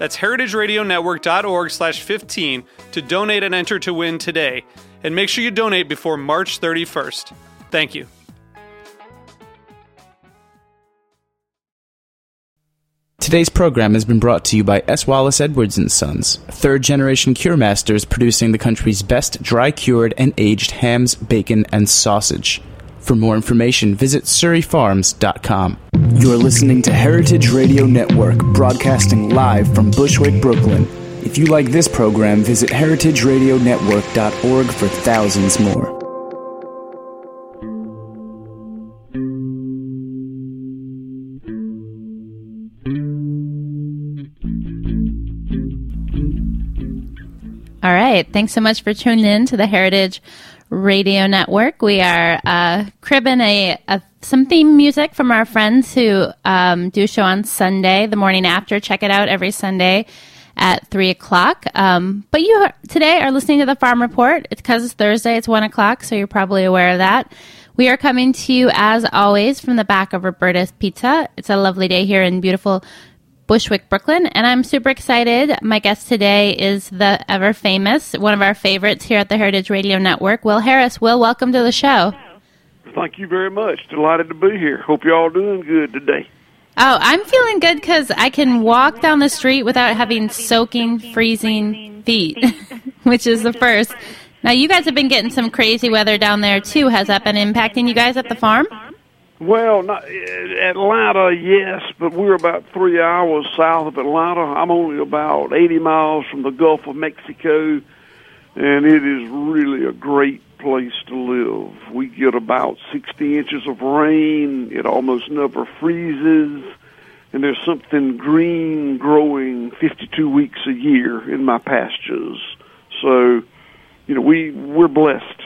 That's heritageradionetwork.org slash 15 to donate and enter to win today. And make sure you donate before March 31st. Thank you. Today's program has been brought to you by S. Wallace Edwards and Sons, third generation cure masters producing the country's best dry cured and aged hams, bacon, and sausage. For more information, visit surryfarms.com. You're listening to Heritage Radio Network, broadcasting live from Bushwick, Brooklyn. If you like this program, visit heritageradionetwork.org for thousands more. All right. Thanks so much for tuning in to the Heritage Radio Network. We are uh, cribbing a, a, some theme music from our friends who um, do show on Sunday, the morning after. Check it out every Sunday at three o'clock. Um, but you are, today are listening to the Farm Report. It's because it's Thursday. It's one o'clock, so you're probably aware of that. We are coming to you as always from the back of Roberta's Pizza. It's a lovely day here in beautiful Bushwick, Brooklyn, and I'm super excited. My guest today is the ever famous, one of our favorites here at the Heritage Radio Network, Will Harris. Will, welcome to the show. Thank you very much. Delighted to be here. Hope you're all doing good today. Oh, I'm feeling good because I can walk down the street without having soaking, freezing feet, which is the first. Now, you guys have been getting some crazy weather down there, too. Has that been impacting you guys at the farm? Well, not, Atlanta, yes, but we're about three hours south of Atlanta. I'm only about 80 miles from the Gulf of Mexico, and it is really a great place to live. We get about 60 inches of rain. It almost never freezes, and there's something green growing 52 weeks a year in my pastures. So, you know, we we're blessed.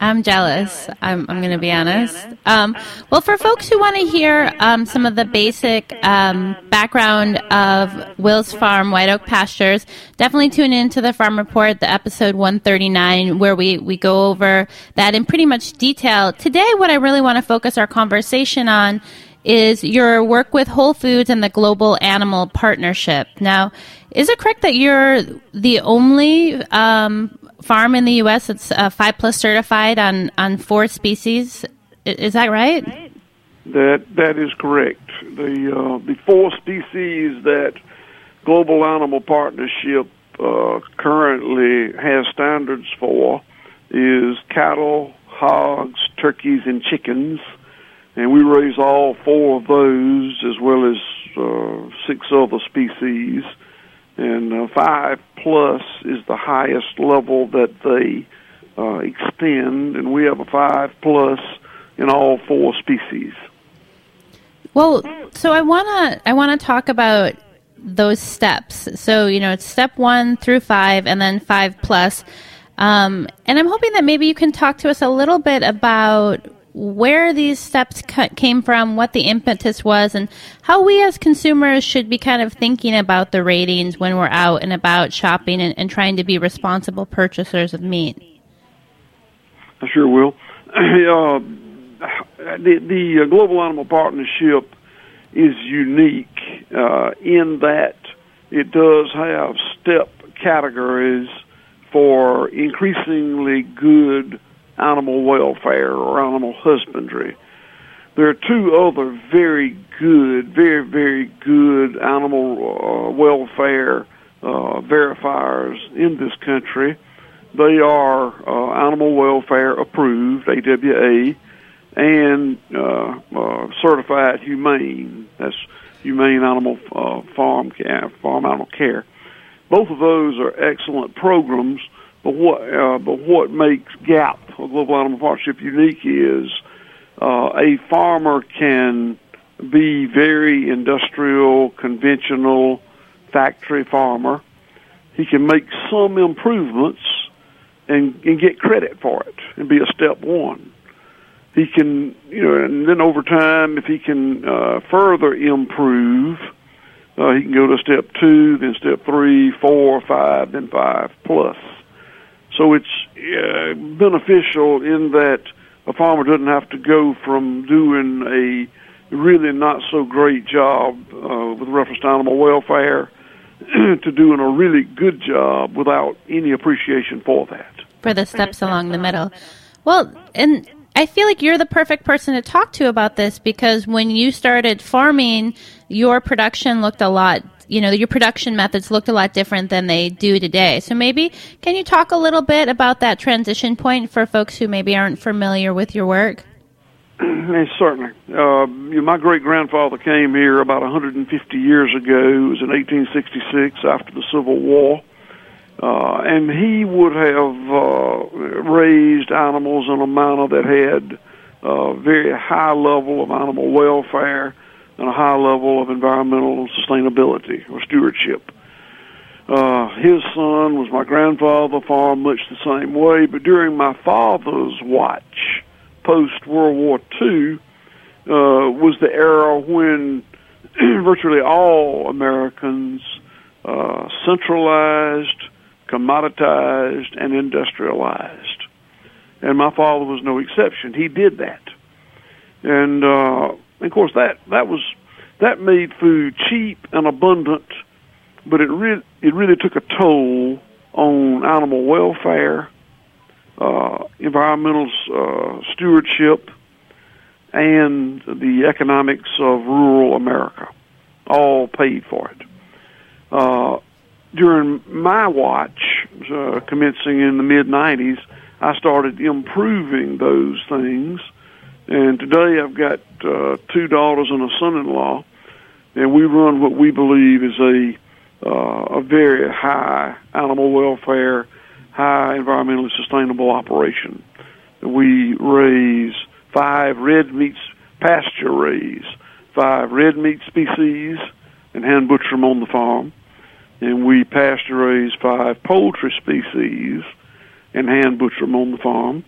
I'm jealous. I'm, I'm going to be honest. Um, well, for folks who want to hear um, some of the basic um, background of Will's Farm, White Oak Pastures, definitely tune in to the Farm Report, the episode 139, where we, we go over that in pretty much detail. Today, what I really want to focus our conversation on is your work with Whole Foods and the Global Animal Partnership. Now, is it correct that you're the only um, farm in the U.S. It's uh, five plus certified on on four species. Is that right? That that is correct. The uh, the four species that Global Animal Partnership uh, currently has standards for is cattle, hogs, turkeys, and chickens, and we raise all four of those as well as uh, six other species and uh, five plus is the highest level that they uh, extend, and we have a five plus in all four species. Well, so I wanna I wanna talk about those steps. So you know, it's step one through five, and then five plus. Um, and I'm hoping that maybe you can talk to us a little bit about where these steps came from, what the impetus was, and how we as consumers should be kind of thinking about the ratings when we're out and about shopping and, and trying to be responsible purchasers of meat. I sure will. Uh, the the uh, Global Animal Partnership is unique uh, in that it does have step categories for increasingly good animal welfare or animal husbandry. There are two other very good, very, very good animal uh, welfare uh, verifiers in this country. They are uh, animal welfare approved, AWA, and uh, uh, certified humane. That's humane animal uh, farm farm animal care. Both of those are excellent programs. But what uh, but what makes GAP, or Global Animal Partnership, unique is uh, a farmer can be very industrial, conventional, factory farmer. He can make some improvements and, and get credit for it and be a step one. He can, you know, and then over time, if he can uh, further improve, uh, he can go to step two, then step three, four, five, then five plus. So it's uh, beneficial in that a farmer doesn't have to go from doing a really not so great job uh, with reference to animal welfare to doing a really good job without any appreciation for that. For the steps along the middle. Well, and I feel like you're the perfect person to talk to about this because when you started farming, your production looked a lot, you know, your production methods looked a lot different than they do today. So maybe can you talk a little bit about that transition point for folks who maybe aren't familiar with your work? Certainly. Uh, my great grandfather came here about 150 years ago. It was in 1866 after the Civil War. Uh, and he would have uh, raised animals in a manner that had a very high level of animal welfare and a high level of environmental sustainability or stewardship. Uh, his son was my grandfather, farmed much the same way, but during my father's watch, post World War II, uh, was the era when virtually all Americans uh, centralized, commoditized, and industrialized. And my father was no exception. He did that. And uh, of course, that that was that made food cheap and abundant, but it really it really took a toll on animal welfare, uh, environmental uh, stewardship, and the economics of rural America. All paid for it. Uh, during my watch, uh, commencing in the mid '90s, I started improving those things and today I've got uh, two daughters and a son-in-law, and we run what we believe is a uh, a very high animal welfare, high environmentally sustainable operation. We raise five red meat pasture raise five red meat species and hand butcher them on the farm, and we pasture raise five poultry species and hand butcher them on the farm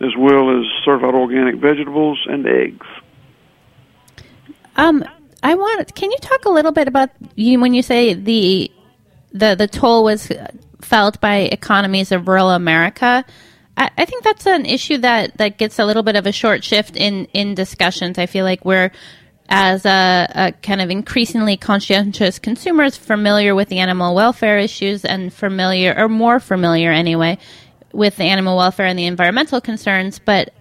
as well as certified organic vegetables and eggs. Um, I want. Can you talk a little bit about you when you say the the the toll was felt by economies of rural America? I, I think that's an issue that that gets a little bit of a short shift in in discussions. I feel like we're as a, a, kind of increasingly conscientious consumers familiar with the animal welfare issues and familiar or more familiar anyway with the animal welfare and the environmental concerns, but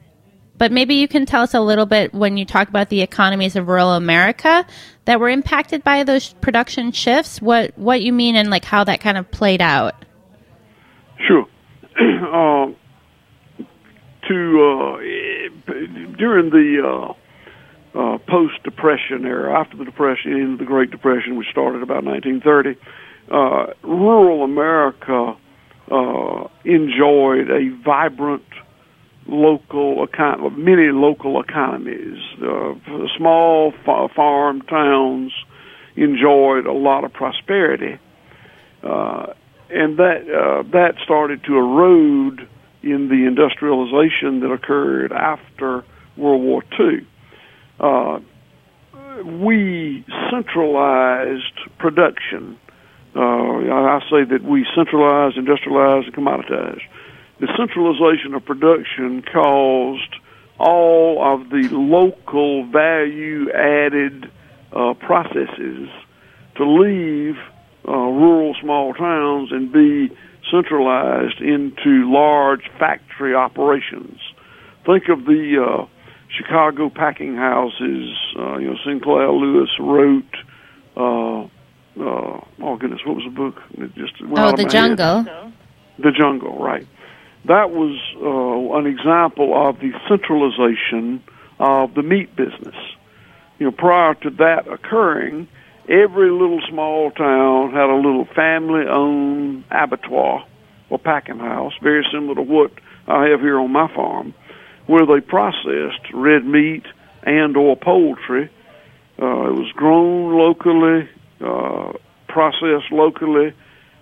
but maybe you can tell us a little bit when you talk about the economies of rural America that were impacted by those production shifts. What what you mean and like how that kind of played out. Sure. uh, to uh, during the uh, uh, post Depression era, after the Depression, into the Great Depression, which started about 1930, uh, rural America uh, enjoyed a vibrant local economy, many local economies. Uh, small fa- farm towns enjoyed a lot of prosperity, uh, and that uh, that started to erode in the industrialization that occurred after World War II. Uh, we centralized production uh, I say that we centralize, industrialize, and commoditize. The centralization of production caused all of the local value added uh, processes to leave uh, rural small towns and be centralized into large factory operations. Think of the uh, Chicago packing houses. Uh, you know, Sinclair Lewis wrote uh, uh, oh goodness, what was the book? It just oh, the jungle. The jungle, right. That was uh, an example of the centralization of the meat business. You know, prior to that occurring, every little small town had a little family-owned abattoir or packing house, very similar to what I have here on my farm, where they processed red meat and or poultry. Uh, it was grown locally, uh, processed locally,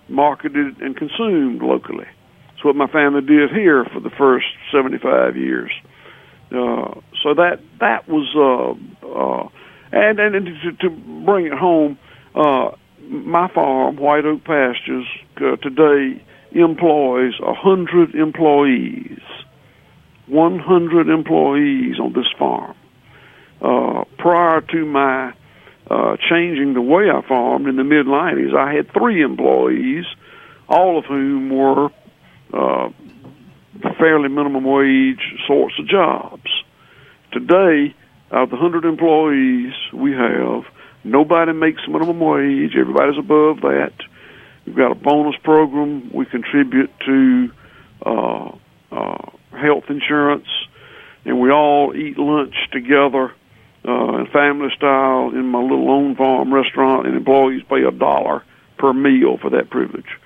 marketed and consumed locally. That's what my family did here for the first 75 years. Uh, so that that was uh, uh, and and, and to, to bring it home, uh, my farm, White Oak Pastures, uh, today employs a hundred employees. 100 employees on this farm. Uh, prior to my uh, changing the way I farmed in the mid 90s, I had three employees, all of whom were uh, fairly minimum wage sorts of jobs. Today, out of the 100 employees we have, nobody makes minimum wage, everybody's above that. We've got a bonus program. We contribute to uh, uh, health insurance, and we all eat lunch together uh, in family style in my little own farm restaurant, and employees pay a dollar per meal for that privilege.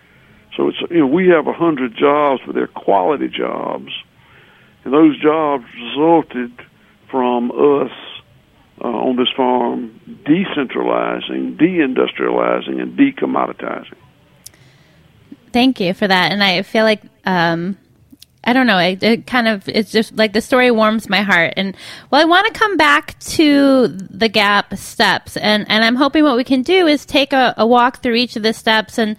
So it's you know we have a hundred jobs, but they're quality jobs, and those jobs resulted from us uh, on this farm decentralizing, deindustrializing, and decommoditizing. Thank you for that, and I feel like um, I don't know. It, it, kind of it's just like the story warms my heart. And well, I want to come back to the gap steps, and and I'm hoping what we can do is take a, a walk through each of the steps. And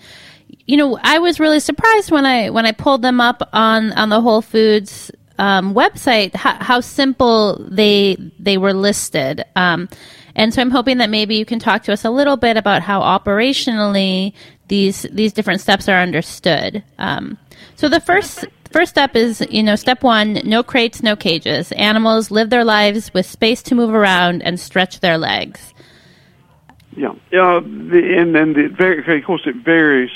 you know, I was really surprised when I when I pulled them up on on the Whole Foods um, website how, how, simple they they were listed. Um, and so I'm hoping that maybe you can talk to us a little bit about how operationally these these different steps are understood. Um, so the first first step is you know step one: no crates, no cages. Animals live their lives with space to move around and stretch their legs. Yeah, yeah, the, and then it very, of course it varies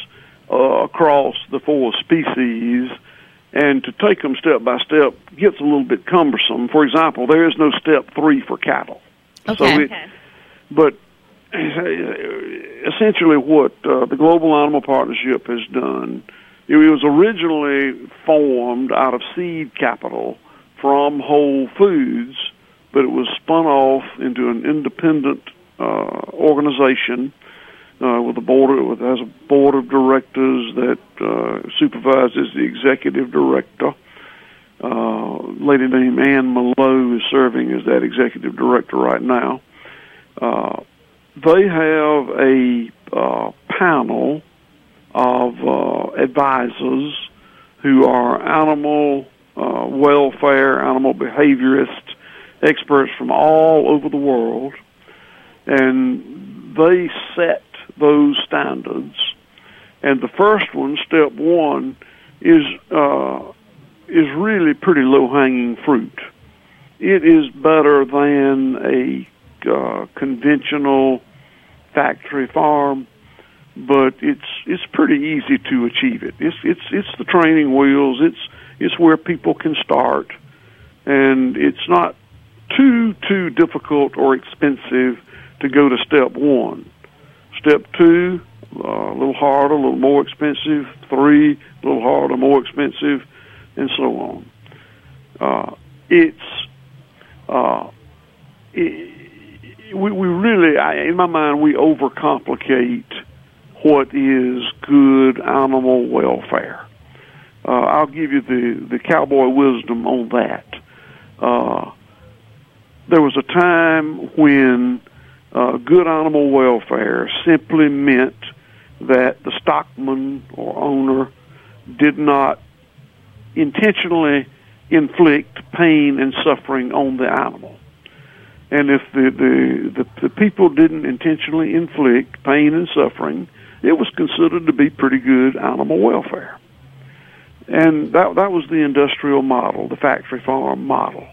uh, across the four species. And to take them step by step gets a little bit cumbersome. For example, there is no step three for cattle. Okay. So it, okay. But essentially, what uh, the Global Animal Partnership has done, it was originally formed out of seed capital from Whole Foods, but it was spun off into an independent uh, organization uh, with a board with has a board of directors that uh, supervises the executive director. Uh, lady named Anne Malleau is serving as that executive director right now. Uh, they have a uh, panel of uh, advisors who are animal uh, welfare, animal behaviorists, experts from all over the world, and they set those standards. And the first one, step one, is uh, is really pretty low hanging fruit. It is better than a uh, conventional factory farm, but it's it's pretty easy to achieve it. It's it's it's the training wheels. It's it's where people can start, and it's not too too difficult or expensive to go to step one. Step two, uh, a little harder, a little more expensive. Three, a little harder, more expensive, and so on. Uh, it's uh, it, we, we really, I, in my mind, we overcomplicate what is good animal welfare. Uh, I'll give you the, the cowboy wisdom on that. Uh, there was a time when uh, good animal welfare simply meant that the stockman or owner did not intentionally inflict pain and suffering on the animal. And if the, the, the, the people didn't intentionally inflict pain and suffering, it was considered to be pretty good animal welfare. And that, that was the industrial model, the factory farm model.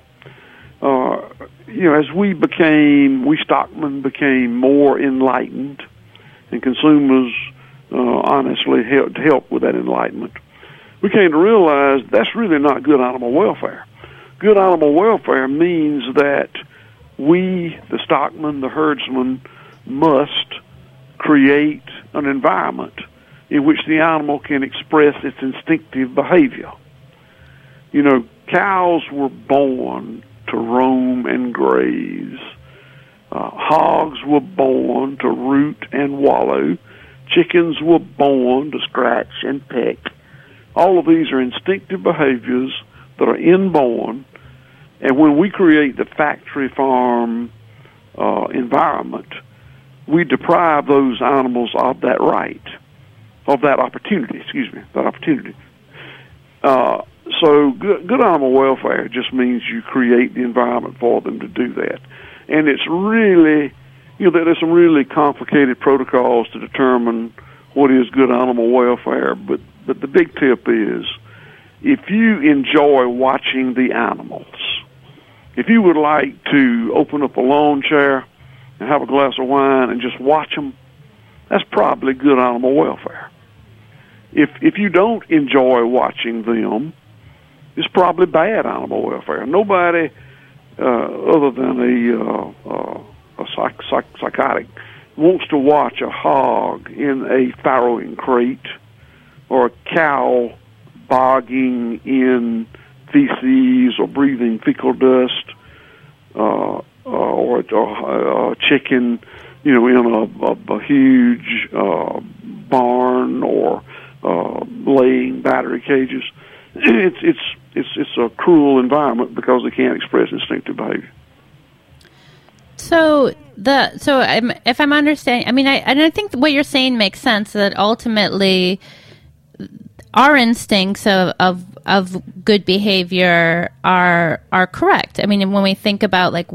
Uh, you know, as we became, we stockmen became more enlightened, and consumers uh, honestly helped help with that enlightenment. we came to realize that's really not good animal welfare. Good animal welfare means that we, the stockmen, the herdsman, must create an environment in which the animal can express its instinctive behavior. You know, cows were born to roam and graze. Uh, hogs were born to root and wallow. Chickens were born to scratch and peck. All of these are instinctive behaviors that are inborn. And when we create the factory farm uh, environment, we deprive those animals of that right, of that opportunity, excuse me, that opportunity. Uh, so good, good animal welfare just means you create the environment for them to do that. And it's really, you know, there's some really complicated protocols to determine what is good animal welfare, but, but the big tip is if you enjoy watching the animals, if you would like to open up a lawn chair and have a glass of wine and just watch them, that's probably good animal welfare. If if you don't enjoy watching them, it's probably bad animal welfare. Nobody uh, other than a uh, uh, a psych, psych, psychotic wants to watch a hog in a farrowing crate or a cow bogging in feces or breathing fecal dust uh, uh, or, or uh, chicken, you know, in a, a, a huge uh, barn or uh, laying battery cages. It's it's it's it's a cruel environment because they can't express instinctive behavior. So the so I'm, if I'm understanding, I mean, I and I think what you're saying makes sense. That ultimately, our instincts of, of of good behavior are are correct. I mean, when we think about like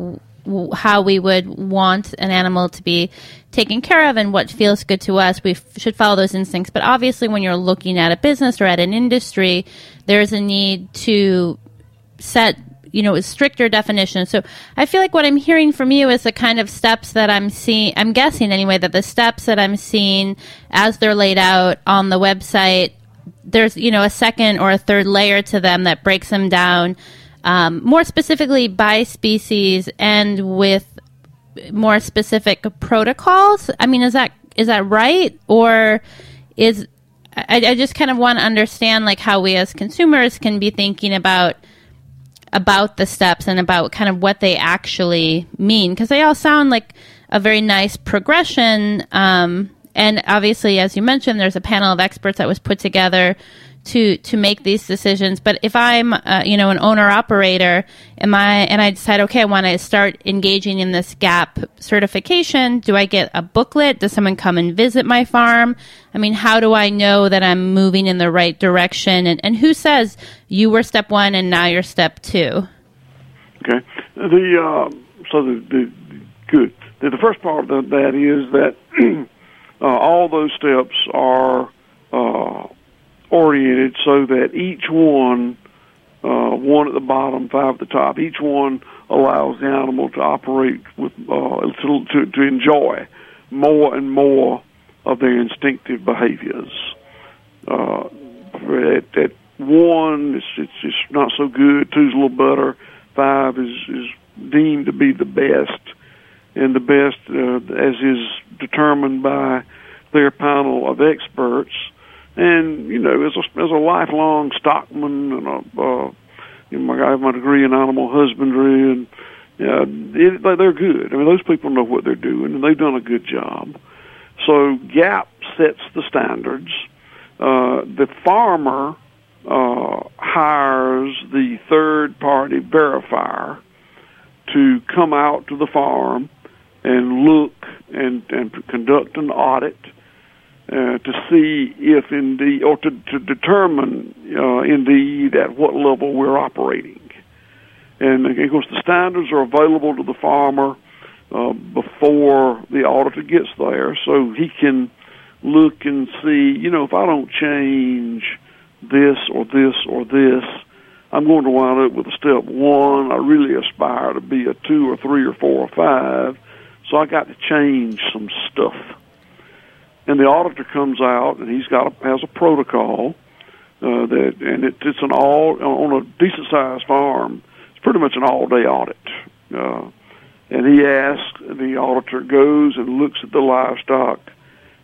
w- how we would want an animal to be taken care of and what feels good to us, we f- should follow those instincts. But obviously, when you're looking at a business or at an industry, there's a need to set you know, a stricter definition. So I feel like what I'm hearing from you is the kind of steps that I'm seeing, I'm guessing anyway, that the steps that I'm seeing as they're laid out on the website, there's, you know, a second or a third layer to them that breaks them down um, more specifically by species and with more specific protocols. I mean, is that is that right, or is I, I just kind of want to understand like how we as consumers can be thinking about about the steps and about kind of what they actually mean because they all sound like a very nice progression. Um, and obviously, as you mentioned, there's a panel of experts that was put together to to make these decisions. But if I'm, uh, you know, an owner operator, am I, and I decide, okay, I want to start engaging in this GAP certification. Do I get a booklet? Does someone come and visit my farm? I mean, how do I know that I'm moving in the right direction? And, and who says you were step one and now you're step two? Okay. The uh, so the, the good. The, the first part of that is that uh, all those steps are. Uh, oriented so that each one, uh, one at the bottom, five at the top, each one allows the animal to operate with uh, to, to to enjoy more and more of their instinctive behaviors. Uh, at, at one, it's, it's it's not so good. Two's a little better. Five is is deemed to be the best, and the best uh, as is determined by their panel of experts and you know, as a as a lifelong stockman and a uh, you know, I have my degree in animal husbandry, and yeah, it, they're good. I mean, those people know what they're doing, and they've done a good job. So GAP sets the standards. Uh, the farmer uh, hires the third party verifier to come out to the farm and look and, and conduct an audit uh, to see if indeed, or to, to determine uh, indeed at what level we're operating. And of course, the standards are available to the farmer uh, before the auditor gets there, so he can look and see. You know, if I don't change this or this or this, I'm going to wind up with a step one. I really aspire to be a two or three or four or five, so I got to change some stuff and the auditor comes out and he's got a, has a protocol. Uh, that and it, it's an all on a decent sized farm. It's pretty much an all day audit. Uh, and he asks, the auditor goes and looks at the livestock.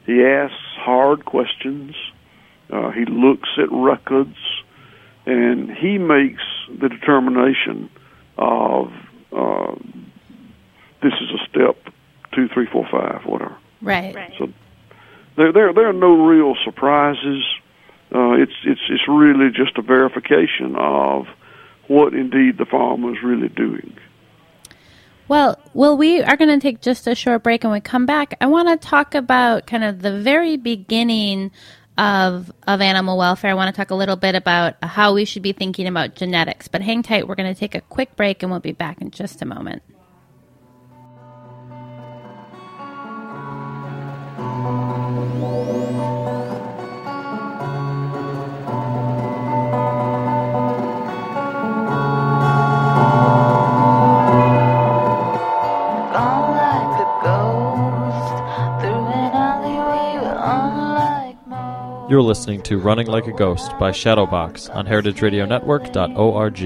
He asks hard questions. Uh, he looks at records, and he makes the determination of uh, this is a step two, three, four, five, whatever. Right. right. So there, there, there are no real surprises. Uh, it's, it's, it's really just a verification of what indeed the farmer is really doing. Well, well, we are going to take just a short break, and we come back. I want to talk about kind of the very beginning of of animal welfare. I want to talk a little bit about how we should be thinking about genetics. But hang tight, we're going to take a quick break, and we'll be back in just a moment. Listening to Running Like a Ghost by Shadowbox on heritageradionetwork.org.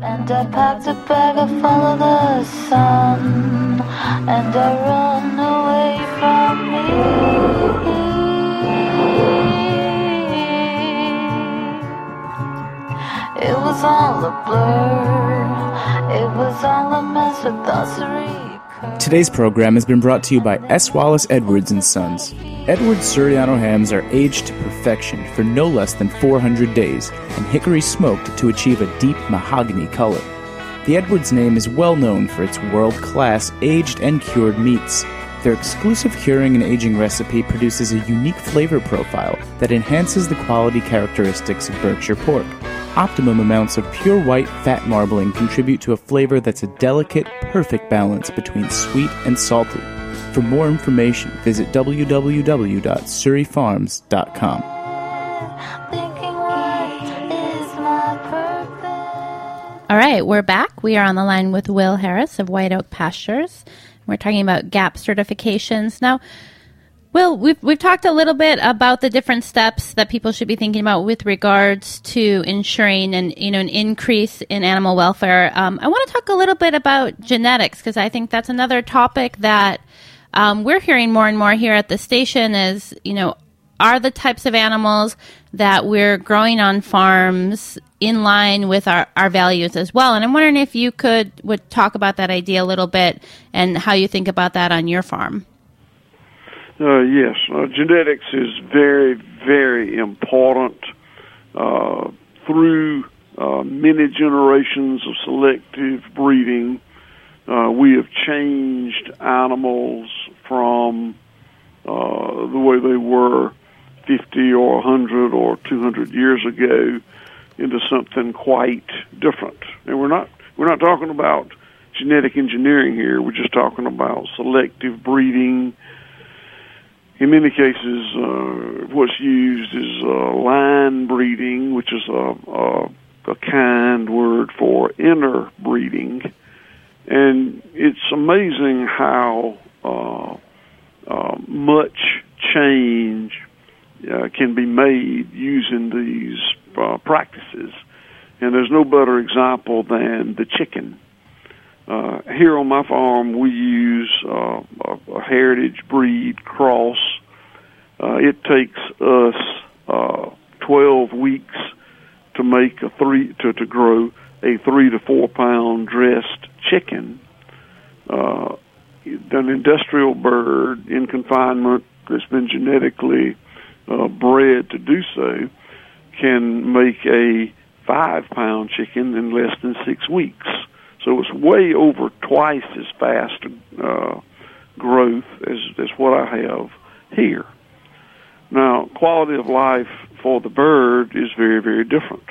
And I packed a bag, I follow the sun, and I run away from me. It was all a blur, it was all a mess with us Today's program has been brought to you by S. Wallace Edwards and Sons. Edwards Surryano hams are aged to perfection for no less than 400 days and hickory smoked to achieve a deep mahogany color. The Edwards name is well known for its world class aged and cured meats. Their exclusive curing and aging recipe produces a unique flavor profile that enhances the quality characteristics of Berkshire pork. Optimum amounts of pure white fat marbling contribute to a flavor that's a delicate, perfect balance between sweet and salty. For more information, visit www.surryfarms.com. All right, we're back. We are on the line with Will Harris of White Oak Pastures. We're talking about GAP certifications. Now, well, we've we've talked a little bit about the different steps that people should be thinking about with regards to ensuring an you know an increase in animal welfare. Um, I want to talk a little bit about genetics because I think that's another topic that um, we're hearing more and more here at the station. Is you know are the types of animals that we're growing on farms in line with our, our values as well. And I'm wondering if you could would talk about that idea a little bit and how you think about that on your farm. Uh, yes, uh, genetics is very, very important. Uh, through uh, many generations of selective breeding, uh, we have changed animals from uh, the way they were 50 or 100 or 200 years ago into something quite different. And we're not we're not talking about genetic engineering here. We're just talking about selective breeding in many cases, uh, what's used is uh, line breeding, which is a, a, a kind word for interbreeding. And it's amazing how uh, uh, much change uh, can be made using these uh, practices. And there's no better example than the chicken. Uh, here on my farm, we use uh, a, heritage breed cross. Uh, it takes us uh, 12 weeks to make a three to, to grow a three to four pound dressed chicken. Uh, an industrial bird in confinement that's been genetically uh, bred to do so can make a five pound chicken in less than six weeks. So it's way over twice as fast uh, growth as, as what I have here. Now, quality of life for the bird is very, very different.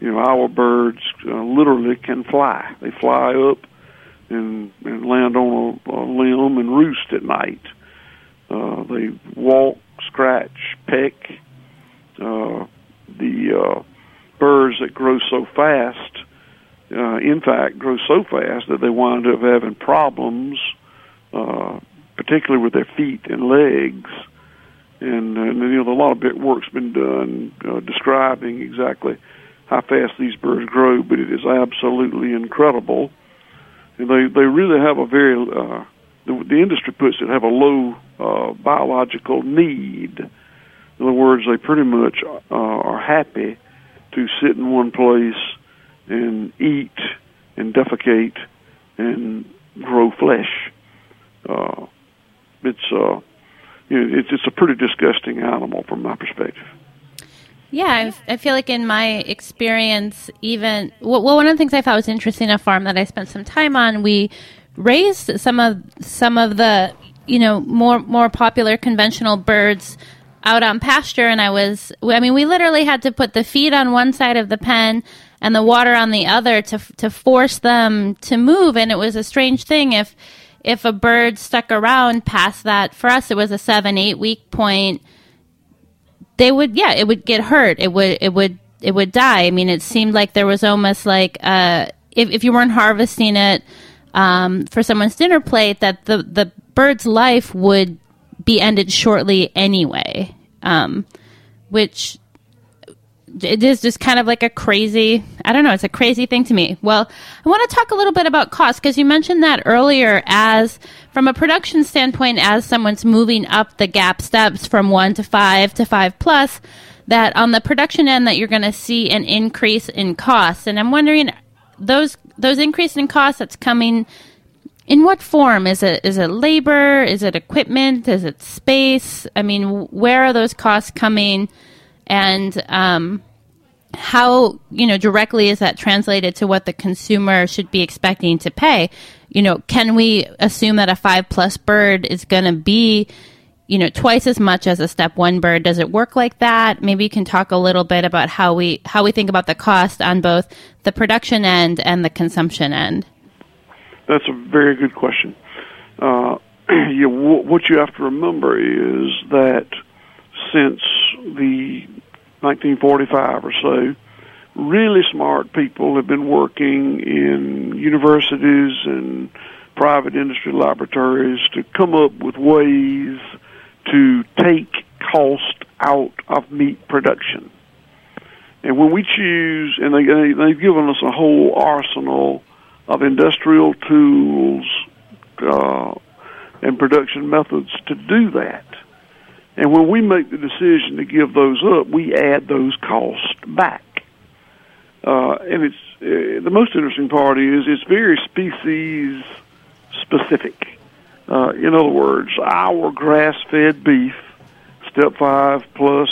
You know, our birds uh, literally can fly. They fly up and, and land on a, a limb and roost at night. Uh, they walk, scratch, peck. Uh, the uh, birds that grow so fast uh, in fact, grow so fast that they wind up having problems, uh, particularly with their feet and legs. and, and you know a lot of bit work's been done uh, describing exactly how fast these birds grow, but it is absolutely incredible. And they they really have a very uh, the, the industry puts it have a low uh, biological need. In other words, they pretty much uh, are happy to sit in one place and eat and defecate and grow flesh. Uh, it's uh, you know, it's it's a pretty disgusting animal from my perspective. Yeah, I, I feel like in my experience, even well, one of the things I thought was interesting in a farm that I spent some time on, we raised some of some of the you know more more popular conventional birds out on pasture, and I was I mean we literally had to put the feed on one side of the pen and the water on the other to to force them to move, and it was a strange thing. If if a bird stuck around past that for us it was a seven eight week point they would yeah it would get hurt. It would it would it would die. I mean it seemed like there was almost like uh if, if you weren't harvesting it um, for someone's dinner plate that the the bird's life would be ended shortly anyway. Um, which it is just kind of like a crazy i don't know it's a crazy thing to me. Well i want to talk a little bit about cost because you mentioned that earlier as from a production standpoint as someone's moving up the gap steps from one to five to five plus that on the production end that you're going to see an increase in costs and i'm wondering those those increase in costs that's coming in what form? Is it is it labor? Is it equipment? Is it space? I mean where are those costs coming? And um, how you know directly is that translated to what the consumer should be expecting to pay? You know can we assume that a five plus bird is going to be you know twice as much as a step one bird. Does it work like that? Maybe you can talk a little bit about how we how we think about the cost on both the production end and the consumption end. That's a very good question. Uh, you, what you have to remember is that since the 1945 or so, really smart people have been working in universities and private industry laboratories to come up with ways to take cost out of meat production. And when we choose, and they, they've given us a whole arsenal of industrial tools uh, and production methods to do that. And when we make the decision to give those up, we add those costs back. Uh, and it's uh, the most interesting part is it's very species specific. Uh, in other words, our grass-fed beef, step five plus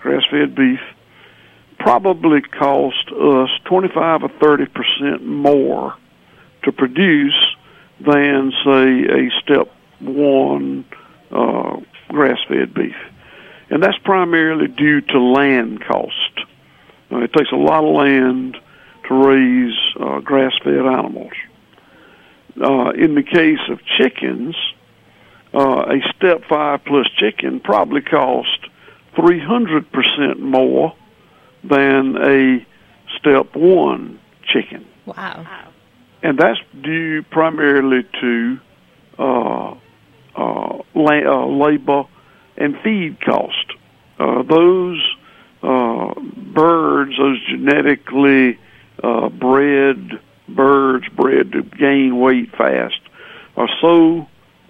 grass-fed beef, probably cost us 25 or 30 percent more to produce than, say, a step one uh, grass-fed beef, and that's primarily due to land cost. Uh, it takes a lot of land to raise uh, grass-fed animals. Uh, in the case of chickens, uh, a step five plus chicken probably cost 300% more than a step one chicken. Wow. And that's due primarily to uh, uh, la- uh, labor and feed cost. Uh, those uh, birds, those genetically uh, bred birds, bred to gain weight fast, are so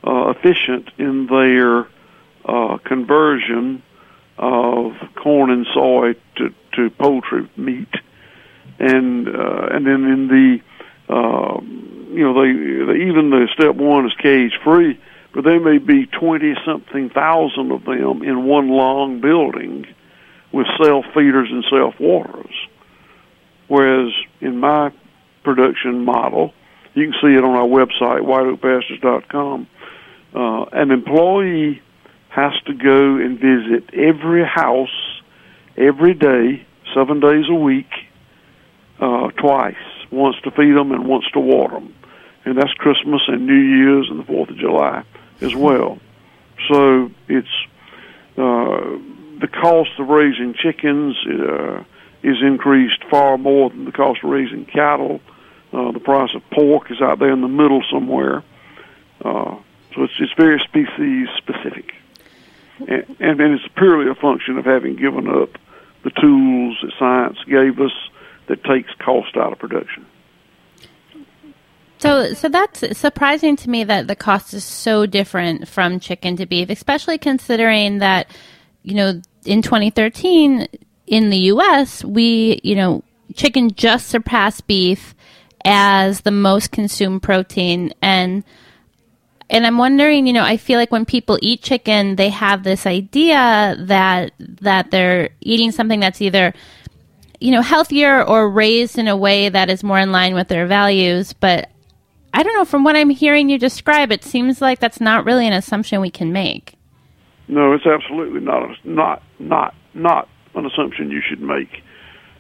uh, efficient in their uh, conversion of corn and soy to, to poultry meat, and uh, and then in the uh, you know they, they even the step one is cage free but there may be 20 something thousand of them in one long building with self feeders and self waterers. Whereas in my production model, you can see it on our website, whiteoakpastures.com, uh, an employee has to go and visit every house every day, seven days a week, uh, twice, once to feed them and once to water them. And that's Christmas and New Year's and the 4th of July as well. So it's uh, the cost of raising chickens uh, is increased far more than the cost of raising cattle. Uh, the price of pork is out there in the middle somewhere. Uh, so it's it's very species specific. and, and it's purely a function of having given up the tools that science gave us that takes cost out of production. So, so that's surprising to me that the cost is so different from chicken to beef, especially considering that, you know, in 2013 in the U.S., we, you know, chicken just surpassed beef as the most consumed protein, and and I'm wondering, you know, I feel like when people eat chicken, they have this idea that that they're eating something that's either you know healthier or raised in a way that is more in line with their values, but I don't know. From what I'm hearing you describe, it seems like that's not really an assumption we can make. No, it's absolutely not not not not an assumption you should make.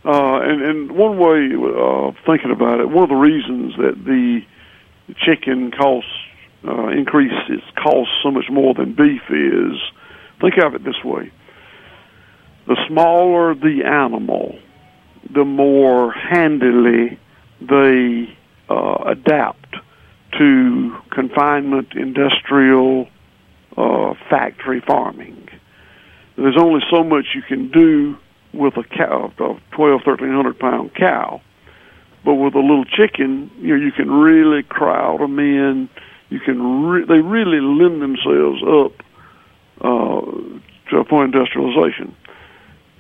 Uh, and and one way of thinking about it, one of the reasons that the chicken costs uh, increase its cost so much more than beef is, think of it this way: the smaller the animal, the more handily they uh, adapt to confinement, industrial, uh, factory farming. There's only so much you can do with a cow, a 12, 1300 pound cow. But with a little chicken, you know, you can really crowd them in. You can re- they really lend themselves up uh, to of industrialization.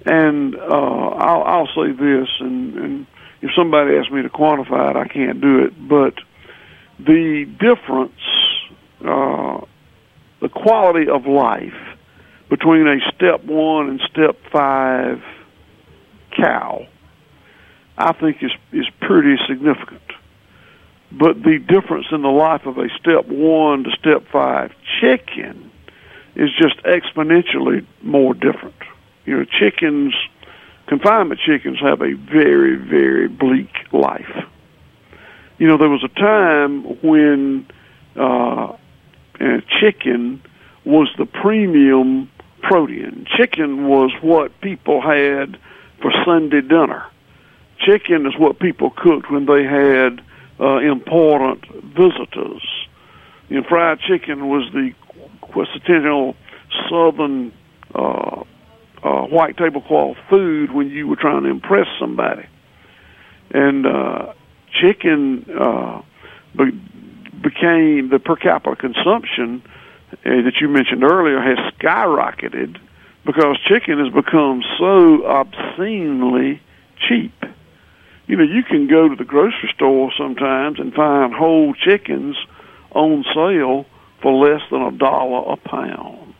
And uh, I'll, I'll say this, and, and if somebody asks me to quantify it, I can't do it. But the difference, uh, the quality of life between a step one and step five cow, I think is is pretty significant. But the difference in the life of a step one to step five chicken is just exponentially more different. You know, chickens, confinement chickens have a very, very bleak life you know, there was a time when uh, chicken was the premium protein. Chicken was what people had for Sunday dinner. Chicken is what people cooked when they had uh, important visitors. You know, fried chicken was the quintessential Southern uh, uh, white tablecloth food when you were trying to impress somebody. And uh, chicken uh, be- became the per capita consumption uh, that you mentioned earlier has skyrocketed because chicken has become so obscenely cheap. You know, you can go to the grocery store sometimes and find whole chickens on sale for less than a dollar a pound.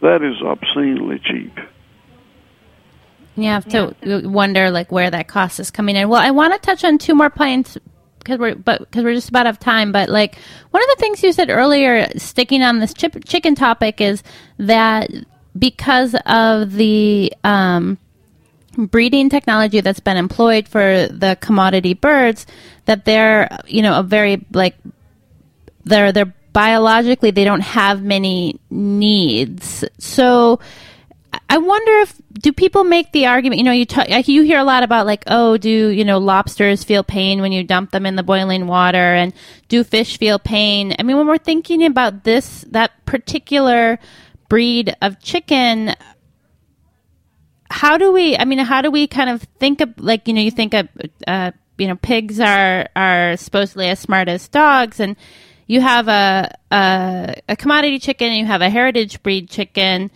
That is obscenely cheap. You have to wonder like where that cost is coming in. Well, I want to touch on two more points because we're but because we're just about out of time. But like one of the things you said earlier, sticking on this chip, chicken topic, is that because of the um, breeding technology that's been employed for the commodity birds, that they're you know a very like they're they're biologically they don't have many needs. So I wonder if do people make the argument? You know, you you hear a lot about like, oh, do you know lobsters feel pain when you dump them in the boiling water, and do fish feel pain? I mean, when we're thinking about this, that particular breed of chicken, how do we? I mean, how do we kind of think of like you know, you think of uh, you know, pigs are are supposedly as smart as dogs, and you have a a, a commodity chicken, and you have a heritage breed chicken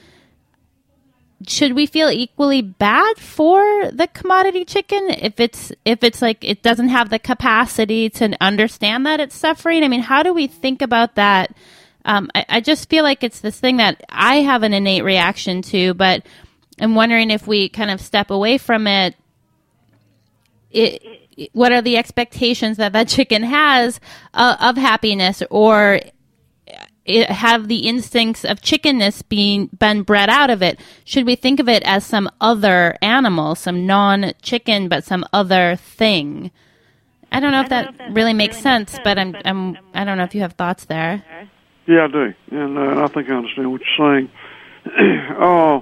should we feel equally bad for the commodity chicken if it's if it's like it doesn't have the capacity to understand that it's suffering? I mean, how do we think about that? Um, I, I just feel like it's this thing that I have an innate reaction to, but I'm wondering if we kind of step away from it. It, what are the expectations that that chicken has uh, of happiness or it, have the instincts of chickenness being been bred out of it? Should we think of it as some other animal, some non-chicken, but some other thing? I don't know if that really makes sense, but I'm, I'm I don't know if you have thoughts there. Yeah, I do, and uh, I think I understand what you're saying. uh,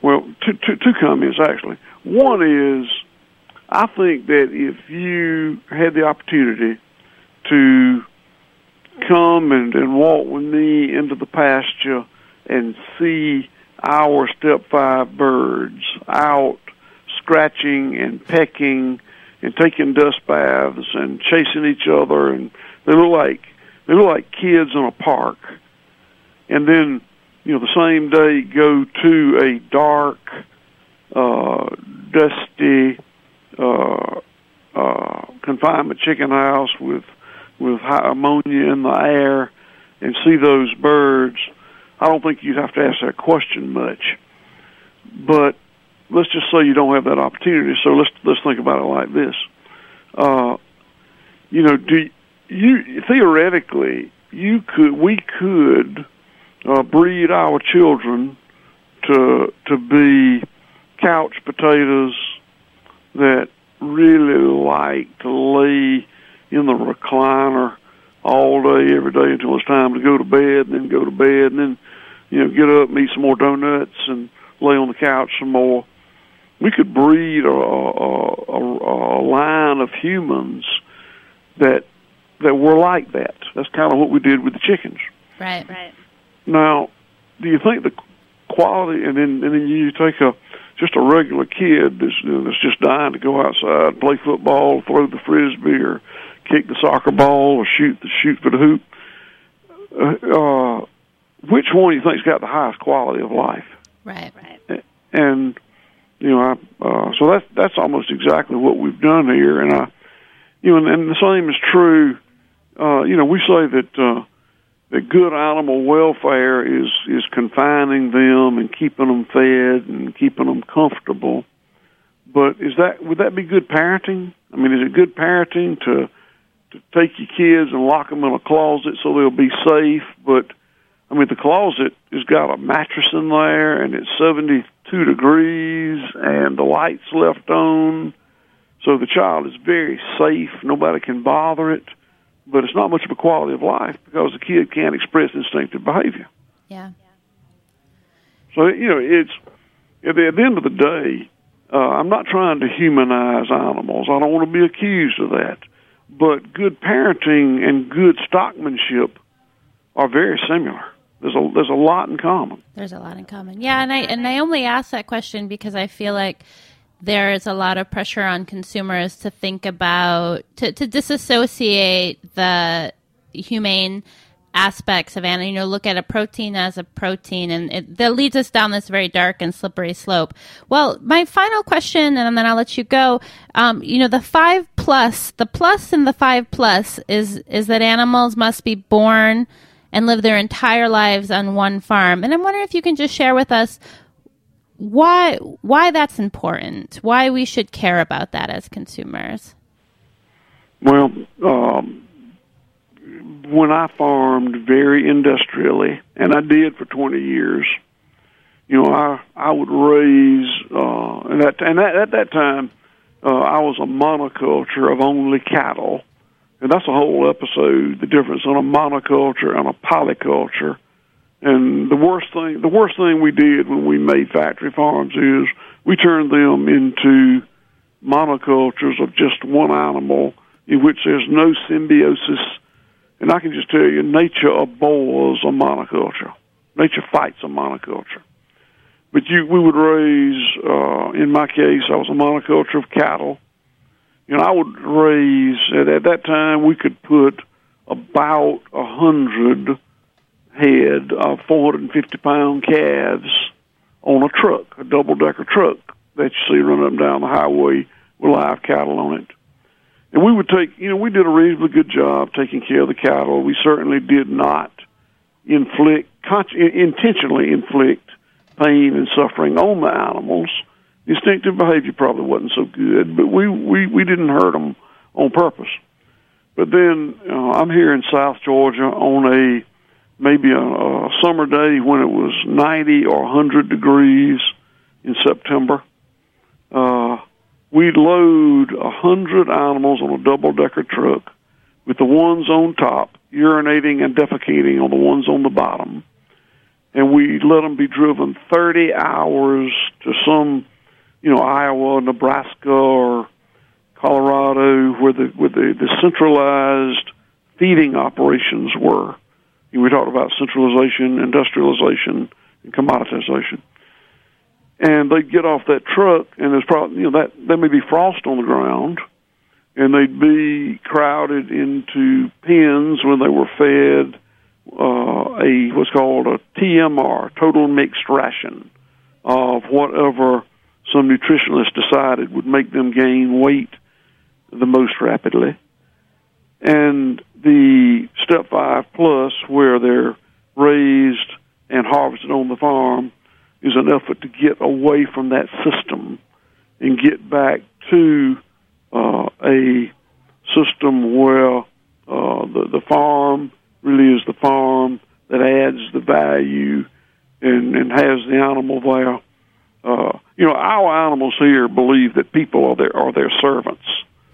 well, two, two, two comments actually. One is, I think that if you had the opportunity to come and, and walk with me into the pasture and see our step five birds out scratching and pecking and taking dust baths and chasing each other and they look like they look like kids in a park and then you know the same day go to a dark uh dusty uh uh confinement chicken house with with high ammonia in the air and see those birds I don't think you'd have to ask that question much but let's just say you don't have that opportunity. So let's let's think about it like this. Uh, you know, do you theoretically you could we could uh, breed our children to to be couch potatoes that really like to lay in the recliner all day every day until it's time to go to bed and then go to bed and then you know get up and eat some more donuts and lay on the couch some more. We could breed a, a, a, a line of humans that that were like that. That's kind of what we did with the chickens. Right, right. Now, do you think the quality, and then and then you take a just a regular kid that's, you know, that's just dying to go outside, play football, throw the frisbee, or kick the soccer ball, or shoot the shoot for the hoop. Uh, uh, which one do you think's got the highest quality of life? Right, right. And you know, I, uh, so that's that's almost exactly what we've done here, and I, you know, and, and the same is true. Uh, you know, we say that uh, that good animal welfare is is confining them and keeping them fed and keeping them comfortable. But is that would that be good parenting? I mean, is it good parenting to to take your kids and lock them in a closet so they'll be safe? But I mean, the closet has got a mattress in there, and it's seventy-two degrees, and the lights left on, so the child is very safe. Nobody can bother it, but it's not much of a quality of life because the kid can't express instinctive behavior. Yeah. So you know, it's at the, at the end of the day, uh, I'm not trying to humanize animals. I don't want to be accused of that. But good parenting and good stockmanship are very similar. There's a there's a lot in common. There's a lot in common. Yeah, and I and I only ask that question because I feel like there is a lot of pressure on consumers to think about to, to disassociate the humane aspects of animal. You know, look at a protein as a protein, and it, that leads us down this very dark and slippery slope. Well, my final question, and then I'll let you go. Um, you know, the five plus, the plus in the five plus is is that animals must be born and live their entire lives on one farm. And I'm wondering if you can just share with us why why that's important, why we should care about that as consumers. Well, um, when I farmed very industrially, and I did for 20 years, you know, I I would raise uh, and that and that, at that time uh, I was a monoculture of only cattle, and that's a whole episode. The difference in a monoculture and a polyculture. And the worst thing, the worst thing we did when we made factory farms is we turned them into monocultures of just one animal in which there's no symbiosis. And I can just tell you, nature abhors a monoculture. Nature fights a monoculture. But you, we would raise, uh, in my case, I was a monoculture of cattle know, I would raise at, at that time we could put about a hundred head of 450 pound calves on a truck, a double decker truck that you see running up and down the highway with live cattle on it. And we would take, you know, we did a reasonably good job taking care of the cattle. We certainly did not inflict, con- intentionally inflict pain and suffering on the animals instinctive behavior probably wasn't so good, but we we we didn't hurt them on purpose. But then uh, I'm here in South Georgia on a maybe a, a summer day when it was 90 or 100 degrees in September. Uh, we'd load a hundred animals on a double decker truck with the ones on top urinating and defecating on the ones on the bottom. And we let them be driven 30 hours to some you know Iowa, Nebraska, or Colorado, where the where the, the centralized feeding operations were, we talked about centralization, industrialization, and commoditization. And they'd get off that truck, and there's probably you know that there may be frost on the ground, and they'd be crowded into pens when they were fed uh, a what's called a TMR, total mixed ration, of whatever some nutritionist decided would make them gain weight the most rapidly. And the step five plus, where they're raised and harvested on the farm, is an effort to get away from that system and get back to uh, a system where uh, the, the farm really is the farm that adds the value and, and has the animal there. Uh, you know, our animals here believe that people are their are their servants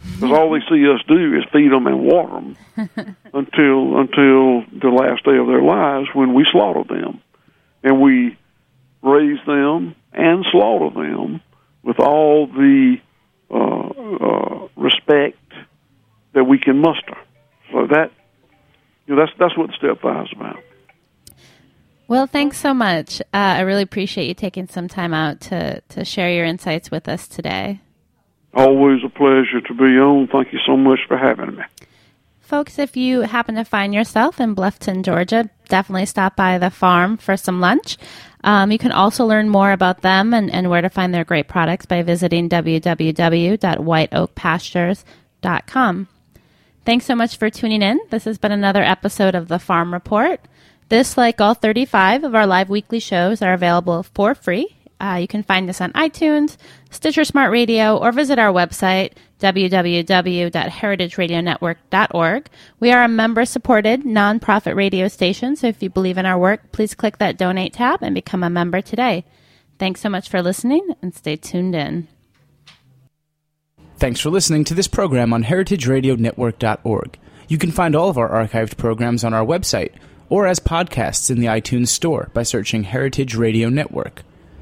because all they see us do is feed them and water them until until the last day of their lives when we slaughter them, and we raise them and slaughter them with all the uh, uh, respect that we can muster. So that you know, that's that's what step five is about. Well, thanks so much. Uh, I really appreciate you taking some time out to, to share your insights with us today. Always a pleasure to be on. Thank you so much for having me. Folks, if you happen to find yourself in Bluffton, Georgia, definitely stop by the farm for some lunch. Um, you can also learn more about them and, and where to find their great products by visiting www.whiteoakpastures.com. Thanks so much for tuning in. This has been another episode of The Farm Report. This, like all 35 of our live weekly shows, are available for free. Uh, you can find us on iTunes, Stitcher Smart Radio, or visit our website, www.heritageradionetwork.org. We are a member supported nonprofit radio station, so if you believe in our work, please click that donate tab and become a member today. Thanks so much for listening and stay tuned in. Thanks for listening to this program on heritageradionetwork.org. You can find all of our archived programs on our website or as podcasts in the iTunes Store by searching Heritage Radio Network.